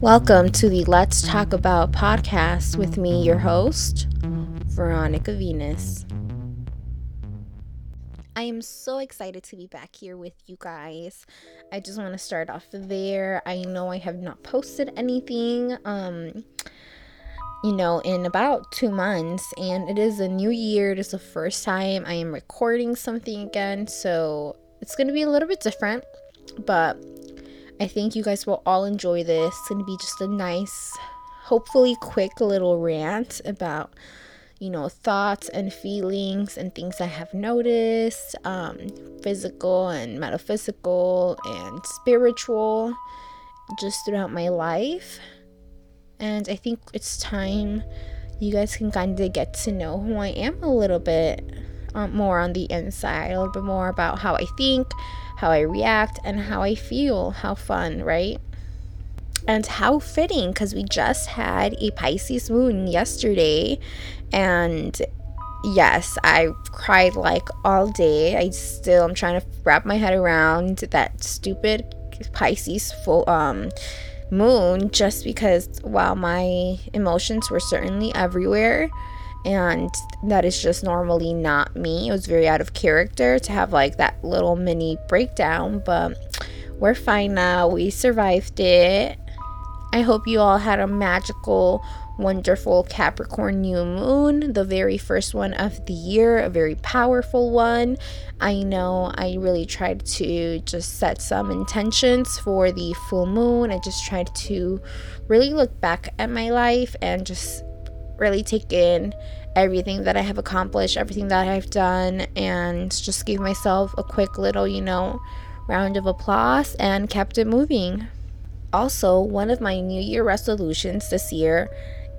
Welcome to the Let's Talk About podcast with me, your host, Veronica Venus. I am so excited to be back here with you guys. I just want to start off there. I know I have not posted anything um you know, in about 2 months and it is a new year. It is the first time I am recording something again, so it's going to be a little bit different, but I think you guys will all enjoy this. It's going to be just a nice, hopefully quick little rant about, you know, thoughts and feelings and things I have noticed, um, physical and metaphysical and spiritual, just throughout my life. And I think it's time you guys can kind of get to know who I am a little bit um, more on the inside, a little bit more about how I think, how I react, and how I feel. How fun, right? And how fitting because we just had a Pisces moon yesterday. And yes, I cried like all day. I still, I'm trying to wrap my head around that stupid Pisces full, um, moon just because while my emotions were certainly everywhere and that is just normally not me. It was very out of character to have like that little mini breakdown, but we're fine now. We survived it. I hope you all had a magical, wonderful Capricorn new moon, the very first one of the year, a very powerful one. I know I really tried to just set some intentions for the full moon. I just tried to really look back at my life and just really take in everything that I have accomplished, everything that I've done, and just give myself a quick little, you know, round of applause and kept it moving. Also, one of my New Year resolutions this year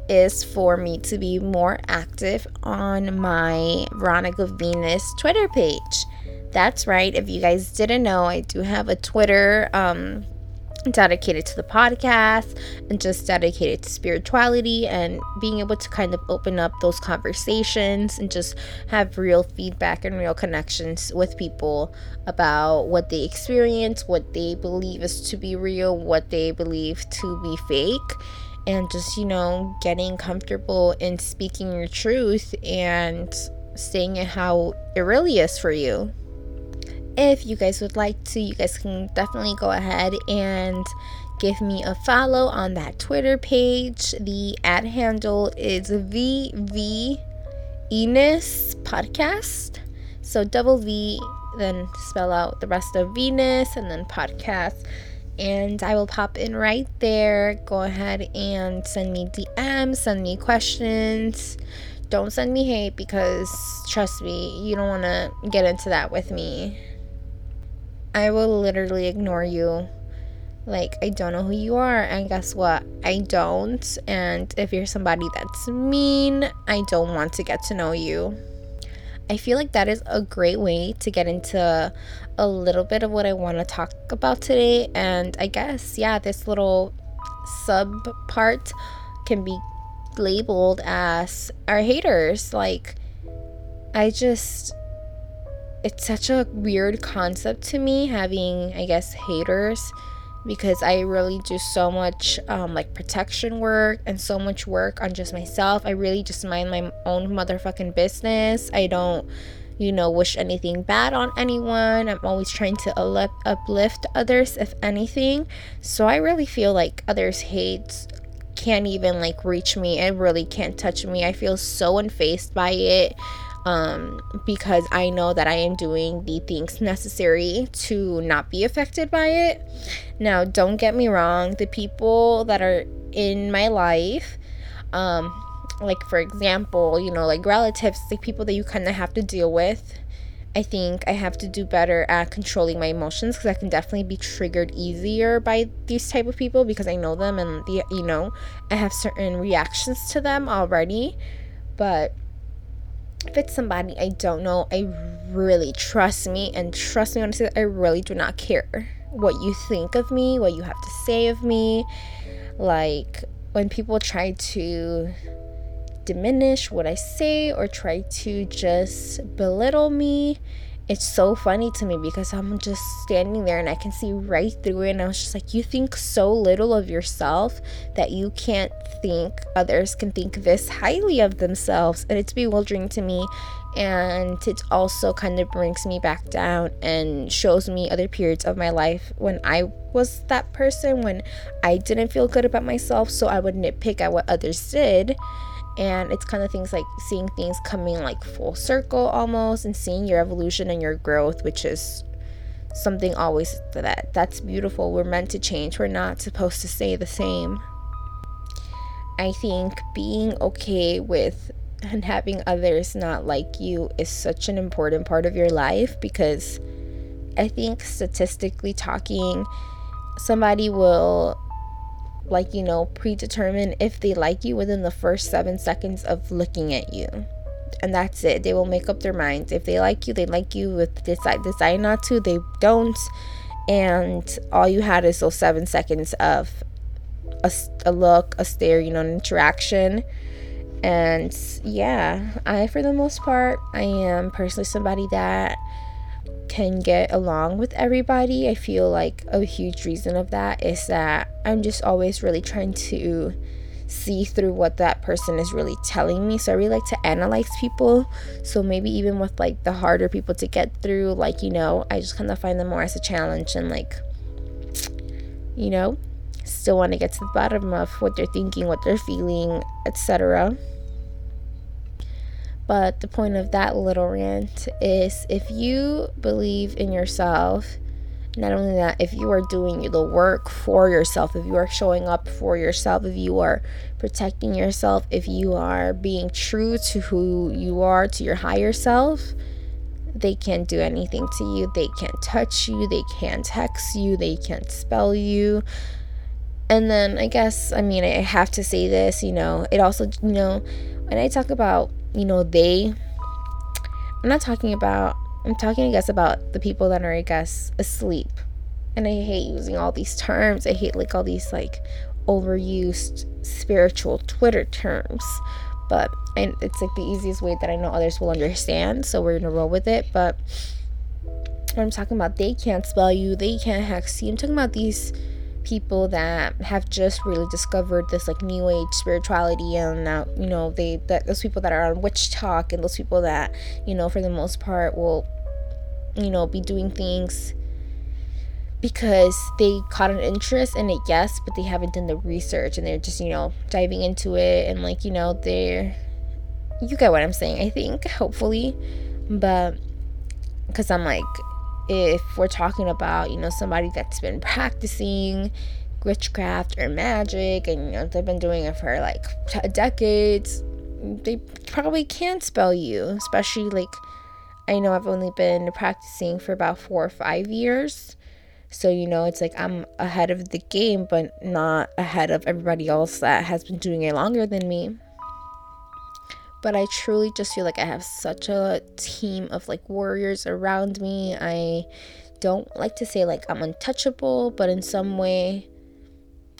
is for me to be more active on my Veronica Venus Twitter page. That's right. If you guys didn't know, I do have a Twitter. Um, dedicated to the podcast and just dedicated to spirituality and being able to kind of open up those conversations and just have real feedback and real connections with people about what they experience, what they believe is to be real, what they believe to be fake. And just, you know, getting comfortable in speaking your truth and saying it how it really is for you if you guys would like to, you guys can definitely go ahead and give me a follow on that Twitter page. The ad handle is VV Enos Podcast. So double V, then spell out the rest of Venus and then podcast. And I will pop in right there. Go ahead and send me DMs, send me questions. Don't send me hate because trust me, you don't want to get into that with me. I will literally ignore you. Like, I don't know who you are, and guess what? I don't. And if you're somebody that's mean, I don't want to get to know you. I feel like that is a great way to get into a little bit of what I want to talk about today. And I guess, yeah, this little sub part can be labeled as our haters. Like, I just it's such a weird concept to me having i guess haters because i really do so much um, like protection work and so much work on just myself. I really just mind my own motherfucking business. I don't you know wish anything bad on anyone. I'm always trying to uplift others if anything. So i really feel like others hate can't even like reach me. It really can't touch me. I feel so unfazed by it um, because I know that I am doing the things necessary to not be affected by it. Now, don't get me wrong, the people that are in my life, um, like for example, you know, like relatives, the people that you kind of have to deal with. I think I have to do better at controlling my emotions because I can definitely be triggered easier by these type of people because I know them and the, you know I have certain reactions to them already. But if it's somebody I don't know, I really trust me and trust me honestly, I really do not care what you think of me, what you have to say of me. Like when people try to diminish what I say or try to just belittle me, it's so funny to me because I'm just standing there and I can see right through it. And I was just like, you think so little of yourself that you can't think others can think this highly of themselves. And it's bewildering to me. And it also kind of brings me back down and shows me other periods of my life when I was that person, when I didn't feel good about myself. So I would nitpick at what others did and it's kind of things like seeing things coming like full circle almost and seeing your evolution and your growth which is something always that that's beautiful. We're meant to change. We're not supposed to stay the same. I think being okay with and having others not like you is such an important part of your life because i think statistically talking somebody will like you know predetermine if they like you within the first seven seconds of looking at you. And that's it. They will make up their minds. If they like you they like you. If decide decide not to they don't. And all you had is those seven seconds of a, a look a stare you know an interaction. And yeah i for the most part i am personally somebody that can get along with everybody. I feel like a huge reason of that is that I'm just always really trying to see through what that person is really telling me. So I really like to analyze people. So maybe even with like the harder people to get through, like, you know, I just kind of find them more as a challenge and like, you know, still want to get to the bottom of what they're thinking, what they're feeling, etc. But the point of that little rant is if you believe in yourself, not only that, if you are doing the work for yourself, if you are showing up for yourself, if you are protecting yourself, if you are being true to who you are, to your higher self, they can't do anything to you. They can't touch you. They can't text you. They can't spell you. And then I guess, I mean, I have to say this, you know, it also, you know, when I talk about you know, they, I'm not talking about, I'm talking, I guess, about the people that are, I guess, asleep. And I hate using all these terms. I hate like all these like overused spiritual Twitter terms. But and it's like the easiest way that I know others will understand. So we're gonna roll with it. But I'm talking about they can't spell you, they can't hex you. I'm talking about these people that have just really discovered this like new age spirituality and now you know they that those people that are on WitchTok and those people that you know for the most part will you know be doing things because they caught an interest in it yes but they haven't done the research and they're just you know diving into it and like you know they're you get what i'm saying i think hopefully but because i'm like if we're talking about you know somebody that's been practicing witchcraft or magic and you know they've been doing it for like decades they probably can spell you especially like i know i've only been practicing for about four or five years. So you know it's like i'm ahead of the game but not ahead of everybody else that has been doing it longer than me but I truly just feel like I have such a team of like warriors around me. I don't like to say like I'm untouchable, but in some way,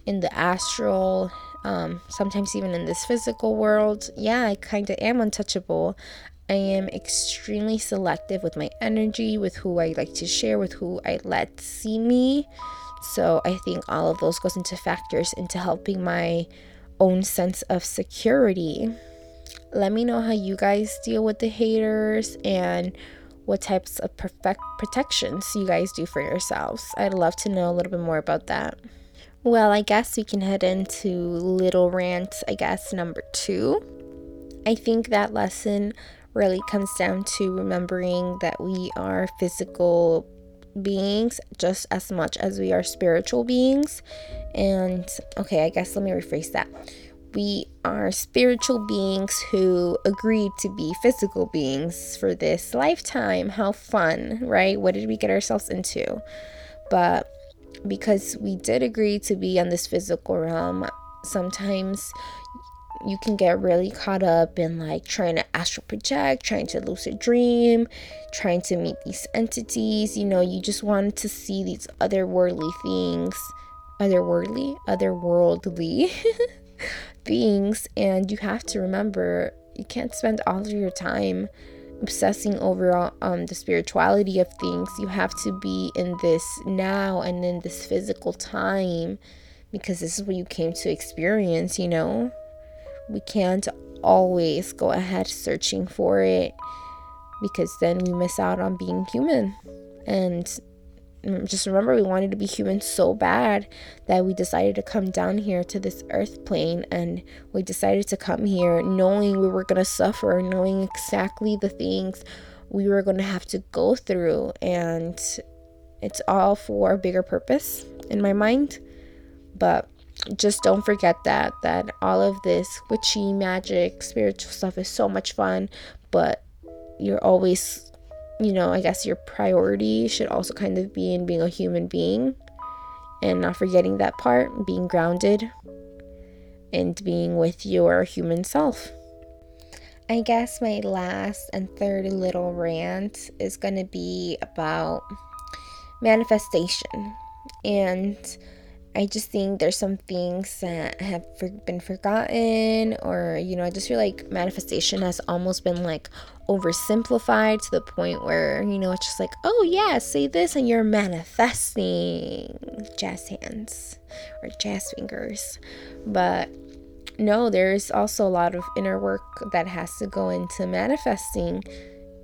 in the astral, um, sometimes even in this physical world, yeah, I kind of am untouchable. I am extremely selective with my energy, with who I like to share, with who I let see me. So I think all of those goes into factors into helping my own sense of security let me know how you guys deal with the haters and what types of perfect protections you guys do for yourselves. I'd love to know a little bit more about that. Well, I guess we can head into little rant, I guess, number two. I think that lesson really comes down to remembering that we are physical beings just as much as we are spiritual beings. And okay, I guess let me rephrase that we are spiritual beings who agreed to be physical beings for this lifetime. How fun, right? What did we get ourselves into? But because we did agree to be on this physical realm, sometimes you can get really caught up in like trying to astral project, trying to lucid dream, trying to meet these entities. You know, you just want to see these otherworldly things, otherworldly, otherworldly beings and you have to remember you can't spend all of your time obsessing over um, the spirituality of things. You have to be in this now and in this physical time because this is what you came to experience, you know? We can't always go ahead searching for it because then we miss out on being human. And Mm, just remember, we wanted to be human so bad that we decided to come down here to this earth plane and we decided to come here knowing we were going to suffer, knowing exactly the things we were going to have to go through. And it's all for a bigger purpose in my mind. But just don't forget that that all of this witchy magic spiritual stuff is so much fun but you're always you know i guess your priority should also kind of be in being a human being and not forgetting that part being grounded and being with your human self. I guess my last and third little rant is going to be about manifestation and I just think there's some things that have been forgotten, or, you know, I just feel like manifestation has almost been like oversimplified to the point where, you know, it's just like, oh, yeah, say this and you're manifesting jazz hands or jazz fingers. But no, there's also a lot of inner work that has to go into manifesting.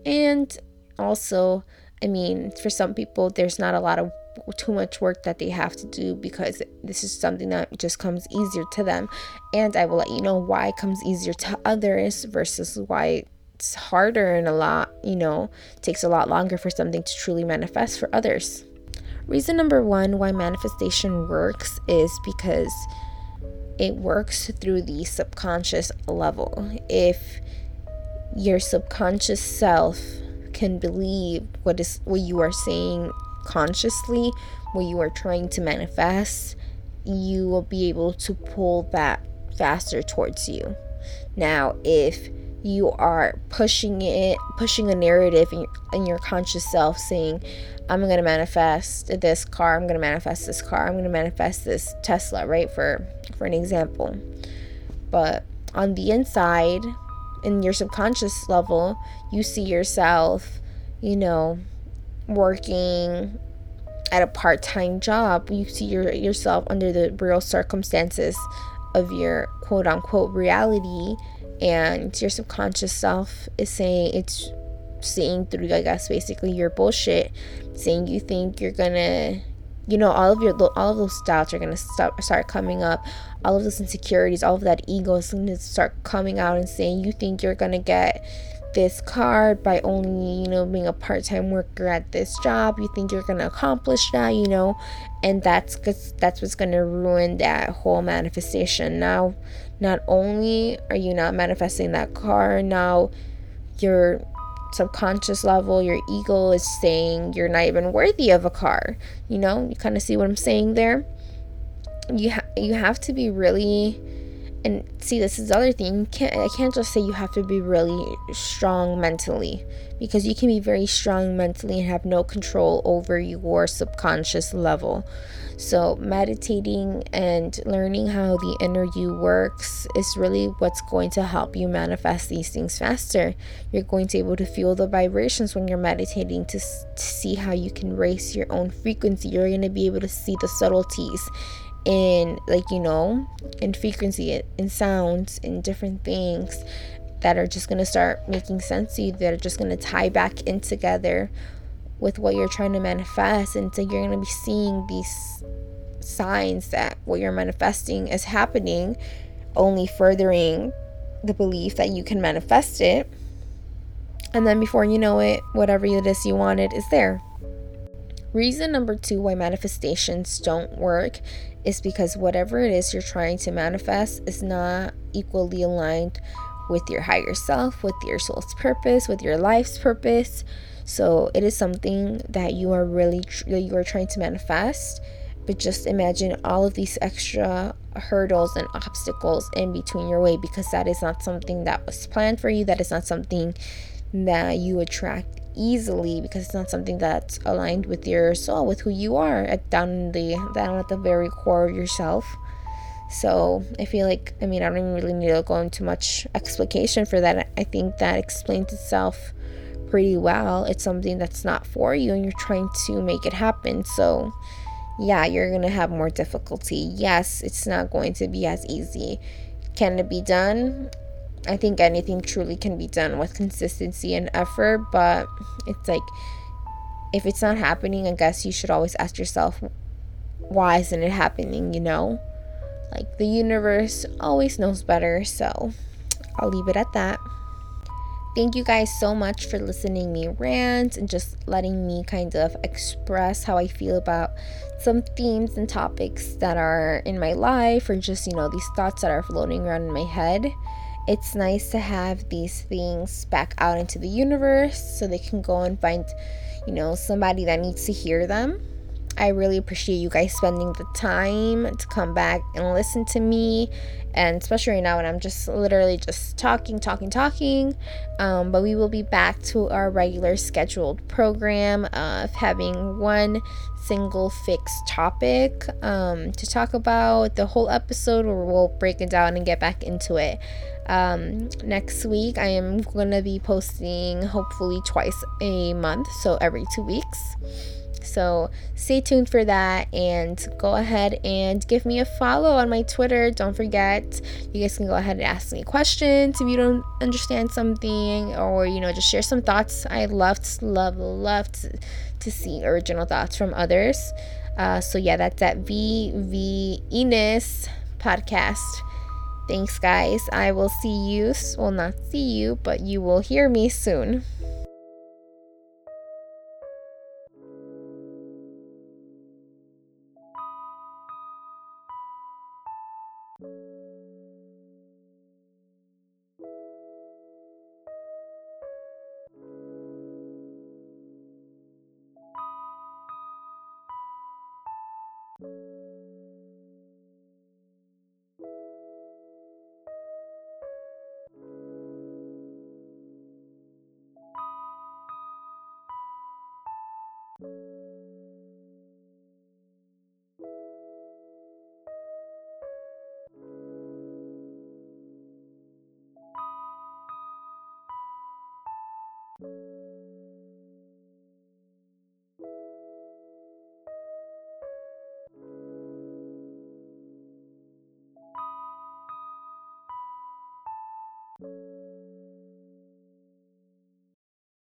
And also, I mean, for some people, there's not a lot of too much work that they have to do because this is something that just comes easier to them. And I will let you know why it comes easier to others versus why it's harder and a lot, you know, takes a lot longer for something to truly manifest for others. Reason number one why manifestation works is because it works through the subconscious level. If your subconscious self can believe what is what you are saying consciously, what you are trying to manifest, you will be able to pull that faster towards you. Now, if you are pushing it, pushing a narrative in your, in your conscious self saying, I'm going to manifest this car, I'm going to manifest this car, I'm going to manifest this Tesla, right? For for an example. But on the inside, in your subconscious level, you see yourself, you know, working at a part-time job you see your, yourself under the real circumstances of your quote unquote reality and your subconscious self is saying it's seeing through i guess basically your bullshit saying you think you're gonna you know all of your all of those doubts are gonna start start coming up. All of those insecurities all of that ego is gonna start coming out and saying you think you're gonna get this card by only, you know, being a part time worker at this job. You think you're to accomplish that, you know, and that's because that's what's to ruin that whole manifestation. Now, not only are you not manifesting that car, now your subconscious level, your ego is saying you're not even worthy of a car. You know, you kind of see what I'm saying there. You ha- you have to be really and see this is the other thing you can't i can't just say you have to be really strong mentally because you can be very strong mentally and have no control over your subconscious level. So meditating and learning how the inner you works is really what's going to help you manifest these things faster. You're going to be able to feel the vibrations when you're meditating to, to see how you can raise your own frequency. You're going to be able to see the subtleties in like you know in frequency in sounds in different things that are just going to start making sense to you that are just going to tie back in together with what you're trying to manifest. And so you're going to be seeing these signs that what you're manifesting is happening only furthering the belief that you can manifest it. And then before you know it whatever it is you wanted is there. Reason number two why manifestations don't work is because whatever it is you're trying to manifest is not equally aligned with your higher self, with your soul's purpose, with your life's purpose. So it is something that you are really that you are trying to manifest. But just imagine all of these extra hurdles and obstacles in between your way because that is not something that was planned for you. That is not something that you attract easily because it's not something that's aligned with your soul, with who you are at down the down at the very core of yourself. So I feel like I mean I don't really need to go into much explication for that. I think that explains itself pretty well, it's something that's not for you and you're trying to make it happen. So, yeah, you're to have more difficulty. Yes, it's not going to be as easy. Can it be done? I think anything truly can be done with consistency and effort, but it's like if it's not happening, I guess you should always ask yourself, why isn't it happening, you know? Like the universe always knows better, so I'll leave it at that. Thank you guys so much for listening me rant and just letting me kind of express how I feel about some themes and topics that are in my life or just, you know, these thoughts that are floating around in my head. It's nice to have these things back out into the universe so they can go and find, you know, somebody that needs to hear them. I really appreciate you guys spending the time to come back and listen to me and especially right now when I'm just literally just talking, talking, talking. Um, but we will be back to our regular scheduled program of having one single fixed topic um, to talk about the whole episode, where we'll break it down and get back into it. Um, next week, I am going to be posting hopefully twice a month, so every two weeks. So stay tuned for that and go ahead and give me a follow on my Twitter. Don't forget, you guys can go ahead and ask me questions if you don't understand something or, you know, just share some thoughts. I love, love, love to, to see original thoughts from others. Uh, so yeah, that's at VV Enos podcast. Thanks, guys. I will see you. Well, not see you, but you will hear me soon. You